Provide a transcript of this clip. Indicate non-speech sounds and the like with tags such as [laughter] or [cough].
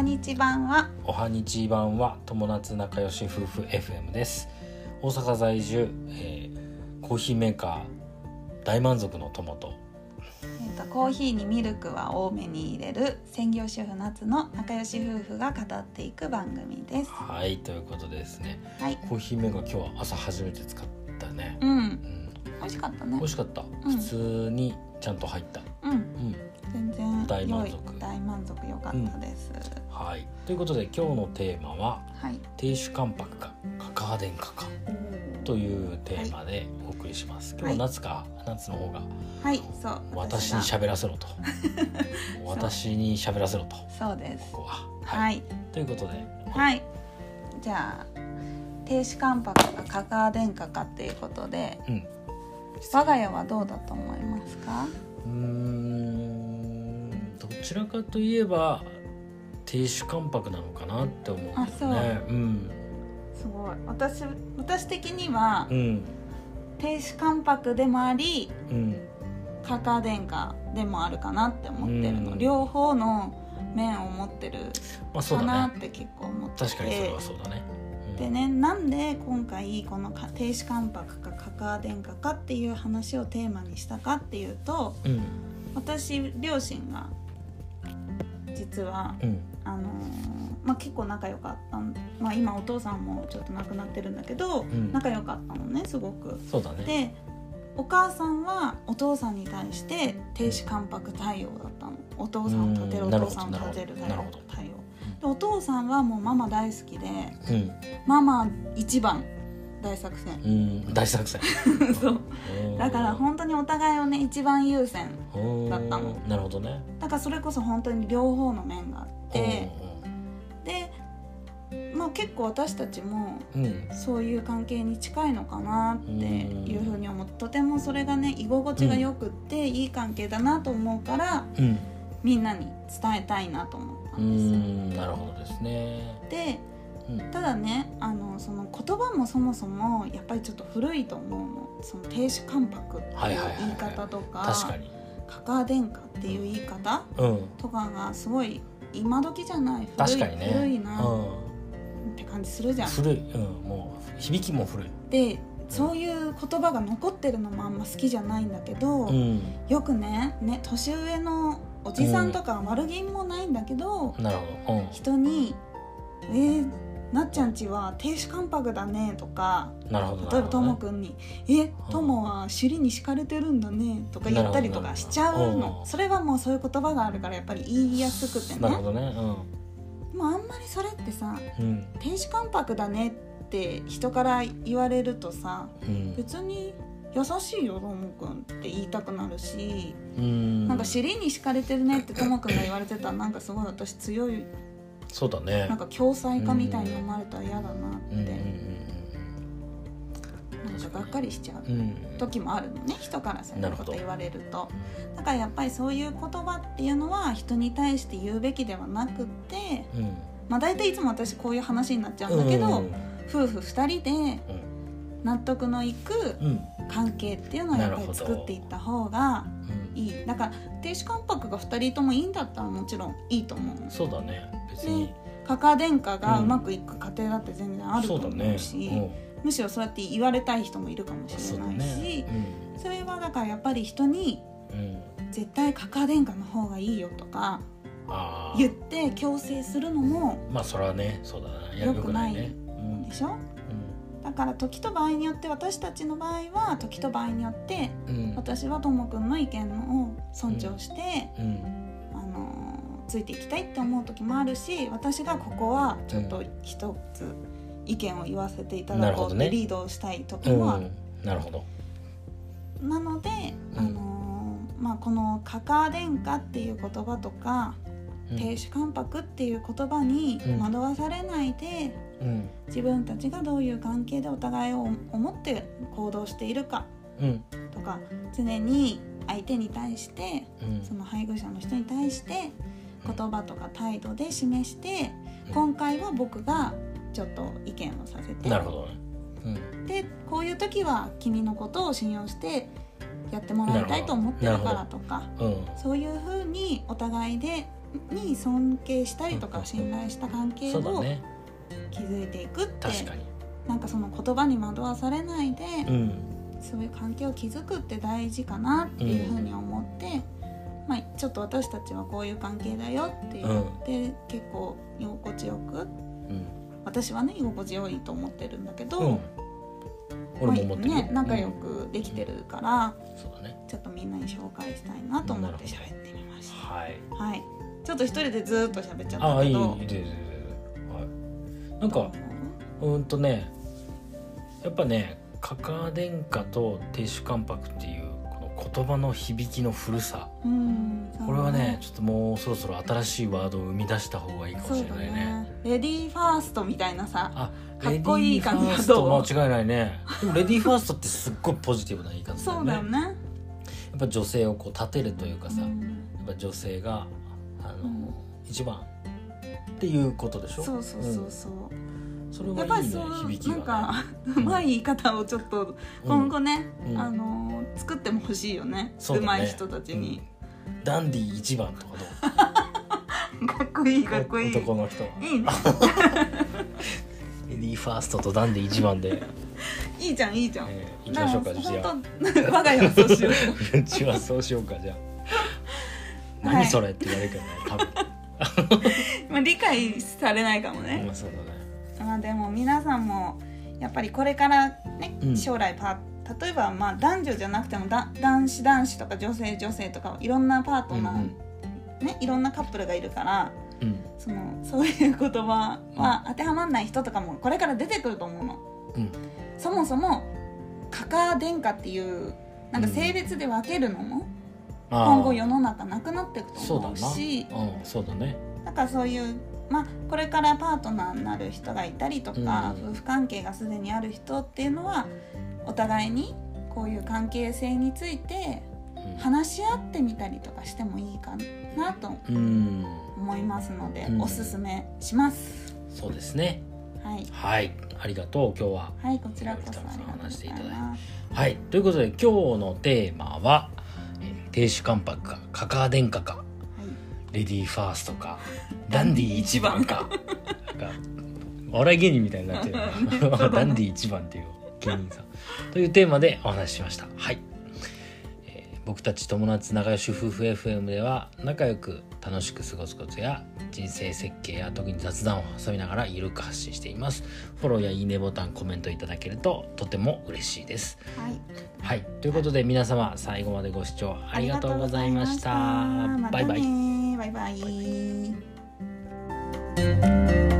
は日版は。おは日版は友達仲良し夫婦 FM です。大阪在住、えーコーヒーメーカー大満足の友と。えーとコーヒーにミルクは多めに入れる専業主婦夏の仲良し夫婦が語っていく番組です。はいということでですね。はい。コーヒーメーカー今日は朝初めて使ったね、うん。うん、美味しかった美ね味しかった、ん普通にちゃんと入った。うん。うん大満足。大満足良かったです、はい。ということで今日のテーマははい。亭主関白かカカア殿下か。というテーマでお送りします、今日は夏か、夏の方がはい。そう。私にが喋らせろと。私に喋らせろと。そうです。ここは。はい。ということで。はい。じゃあ亭主関白かカカア殿下かっていうことでうん。我が家はどうだと思いますか？うーん。どちらかといえば亭主関白なのかなって思うけどね。う。ん。すごい。私私的にはうん。亭主関白でもありうん。カカア殿下でもあるかなって思ってるの、うん。両方の面を持ってるかなって結構思って。て確かにそれはそうだね、うん。でねなんで今回このか亭主関白かカカア殿下かっていう話をテーマにしたかっていうとうん。私両親が実はうん。あのーまあ、結構仲良かったん、まあ、今お父さんもちょっと亡くなってるんだけど、ん。仲良かったのねすごく。そうだね。でお母さんはお父さんに対して亭主関白対応だったの。お父さんを立てるうん。お父さんを立てる対応でお父さんはもうママ大好きでうん。ママ一番大作戦。うん。大作戦。[laughs] そう。うんだから本当にお互いをね一番優先うんだったの。なるほどね。だからそれこそ本当に両方の面があってでまあ結構私たちもそういう関係に近いのかなっていうふうに思ってとてもそれがね居心地がよくっていい関係だなと思うからうん。みんなに伝えたいなと思ったうんですよ。んなるほどですね。でうん。ただねあのその言葉もそもそもやっぱりちょっと古いと思うの。その亭主関白っていうはいはいはいはい言い。方とか確かにカカア殿下っていう言い方うん。とかがすごい今時じゃない古いね。古いなうって感じするじゃん、ん。古い、うん、もう響きも古い、でそういう言葉が残ってるのもあんま好きじゃないんだけど、うん、よくねね年上のおじさんとか悪気もないんだけど、なるほど、人に「えー、なっちゃんちは亭主関白だね」とかうん、なるほど例えばともくくんに「えともは首里に敷かれてるんだね」とか言ったりとかしちゃうの。それはもうそういう言葉があるからやっぱり言いやすくてね。なるほどねでもあんまりそれってさうんうん「亭主関白だね」って人から言われるとさうん。別に優しいよともくんって言いたくなるし、うん。なんか尻に敷かれてるねってともくんが言われてたらなんかすごい私強いそうだね。なんか共済家みたいに思われたら嫌だなっうんうんて、なんかがっかりしちゃううんうん時もあるのね。人からそういうこと言われると。だからやっぱりそういう言葉っていうのは人に対して言うべきではなくってうん。まあ大体いつも私こういう話になっちゃうんだけど、うん夫婦2人で納得のいくうん。関係っていうのをやっぱり作っていった方がうん。いい。だから亭主関白が2人ともいいんだったらもちろんいいと思う。そうだね別に。ねカカア殿下がうまくいく家庭だって全然あると思そうだね。うし、むしろそうやって言われたい人もいるかもしれないしね。それはだからやっぱり人にうん。うん絶対カカア殿下の方がいいよとか言って強制するのもまあそれはねそうだな。や良くないね。うん。でしょ？だから時と場合によって私たちの場合は時と場合によってうん。私はともくんの意見を尊重して、うん。あのーついていきたいって思う時もあるし私がここはちょっと一つ意見を言わせていただこうってリードをしたい時うもある。ん。なるほど。なので、うん。あのーまあ、この「カカア殿下」っていう言葉とか「うん。亭主関白」っていう言葉にうん。惑わされないで、うん。自分たちがどういう関係でお互いを思って行動しているかうん。とか常に相手に対してうん。その配偶者の人に対して言葉とか態度で示してうん。今回は僕がちょっと意見をさせて。なるほどね。うん。でこういう時は君のことを信用してやってもらいたいと思ってるからとかうん。そういうふうにお互いでに尊敬したりとかうん信頼した関係を築いていくって、確かに。なんかその言葉に惑わされないで、うん。そういう関係を築くって大事かなっていうふうに思って、まあ、ちょっと私たちはこういう関係だよって言って、結構居心地よくうん。私はね居心地よいと思ってるんだけど、うん。俺も思ってるよ。ね、仲良くできてるから、そうだね。ちょっとみんなに紹介したいなと思って喋ってみました。はい。はい、ちょっと一人でずっと喋っちゃっああいいいいたけどいいいいい。はい。なんかうーんとねやっぱねカカア殿下と亭主関白っていう言葉の響きの古さ。うん。これはねちょっともうそろそろ新しいワードを生み出した方がいいかもそうだしれないね。ねレディーファーストみたいなさあかっこいい感じレディーファースト間違いないね。でもレディーファーストってすっごいポジティブな言い方だそうよねだよね。やっぱ女性をこう立てるというかさ、やっうんぱ女性があの、うん。一番っていうことでしょ？そうそうそうそう、うんそれやっぱはいいねりそう響きが、ね、なんか [laughs] うまい言い方をちょっと今後ね、うん。あの作っても欲しいよね。そうまい人たちに、うん。ダンディ一番とかどう？[laughs] かっこいいかっこいい。男の人。はいいね。[laughs] レディーファーストとダンディ一番で、いいじゃんいいじゃん、えー、行きましょうかじゃあ。我が家はそうしよう。うちはそうしようかじゃあ。はい。何それって言われるけどね多分。まあ理解されないかもね、まあそうだねまあでも皆さんもやっぱりこれからね、うん。将来パ例えばまあ男女じゃなくてもだ男子男子とか女性女性とかいろんなパートナー、ねいろんなカップルがいるからうん。うんそのそういう言葉は当てはまんない人とかもこれから出てくると思うの。うん。そもそもカカア殿下っていうなんか性別で分けるのも今後世の中なくなっていくとそうだな。思うしうんそうだね。だからそういう、まあ、これからパートナーになる人がいたりとか、うん。夫婦関係がすでにある人っていうのはお互いにこういう関係性について話し合ってみたりとかしてもいいかなと思いますので、うん。おすすめします。そうですね。はい、はい。ありがとう今日は。はい、こちらこそ話していただい。はい。ということで今日のテーマはえー亭主関白かカカア殿下か。はいレディーファーストかダンディ一番か [laughs] なんかお笑い芸人みたいになってる。[laughs] ダンディ一番っていう芸人さん。というテーマでお話ししました。はい、えー僕たち友達仲良し夫婦 FM では仲良く楽しく過ごすコツや人生設計や特に雑談を挟みながらゆるく発信しています。フォローやいいねボタンコメントいただけるととても嬉しいです。はい、はい。ということで皆様最後までご視聴ありがとうございました。ありがとうございました。バイバイまたねバイバイ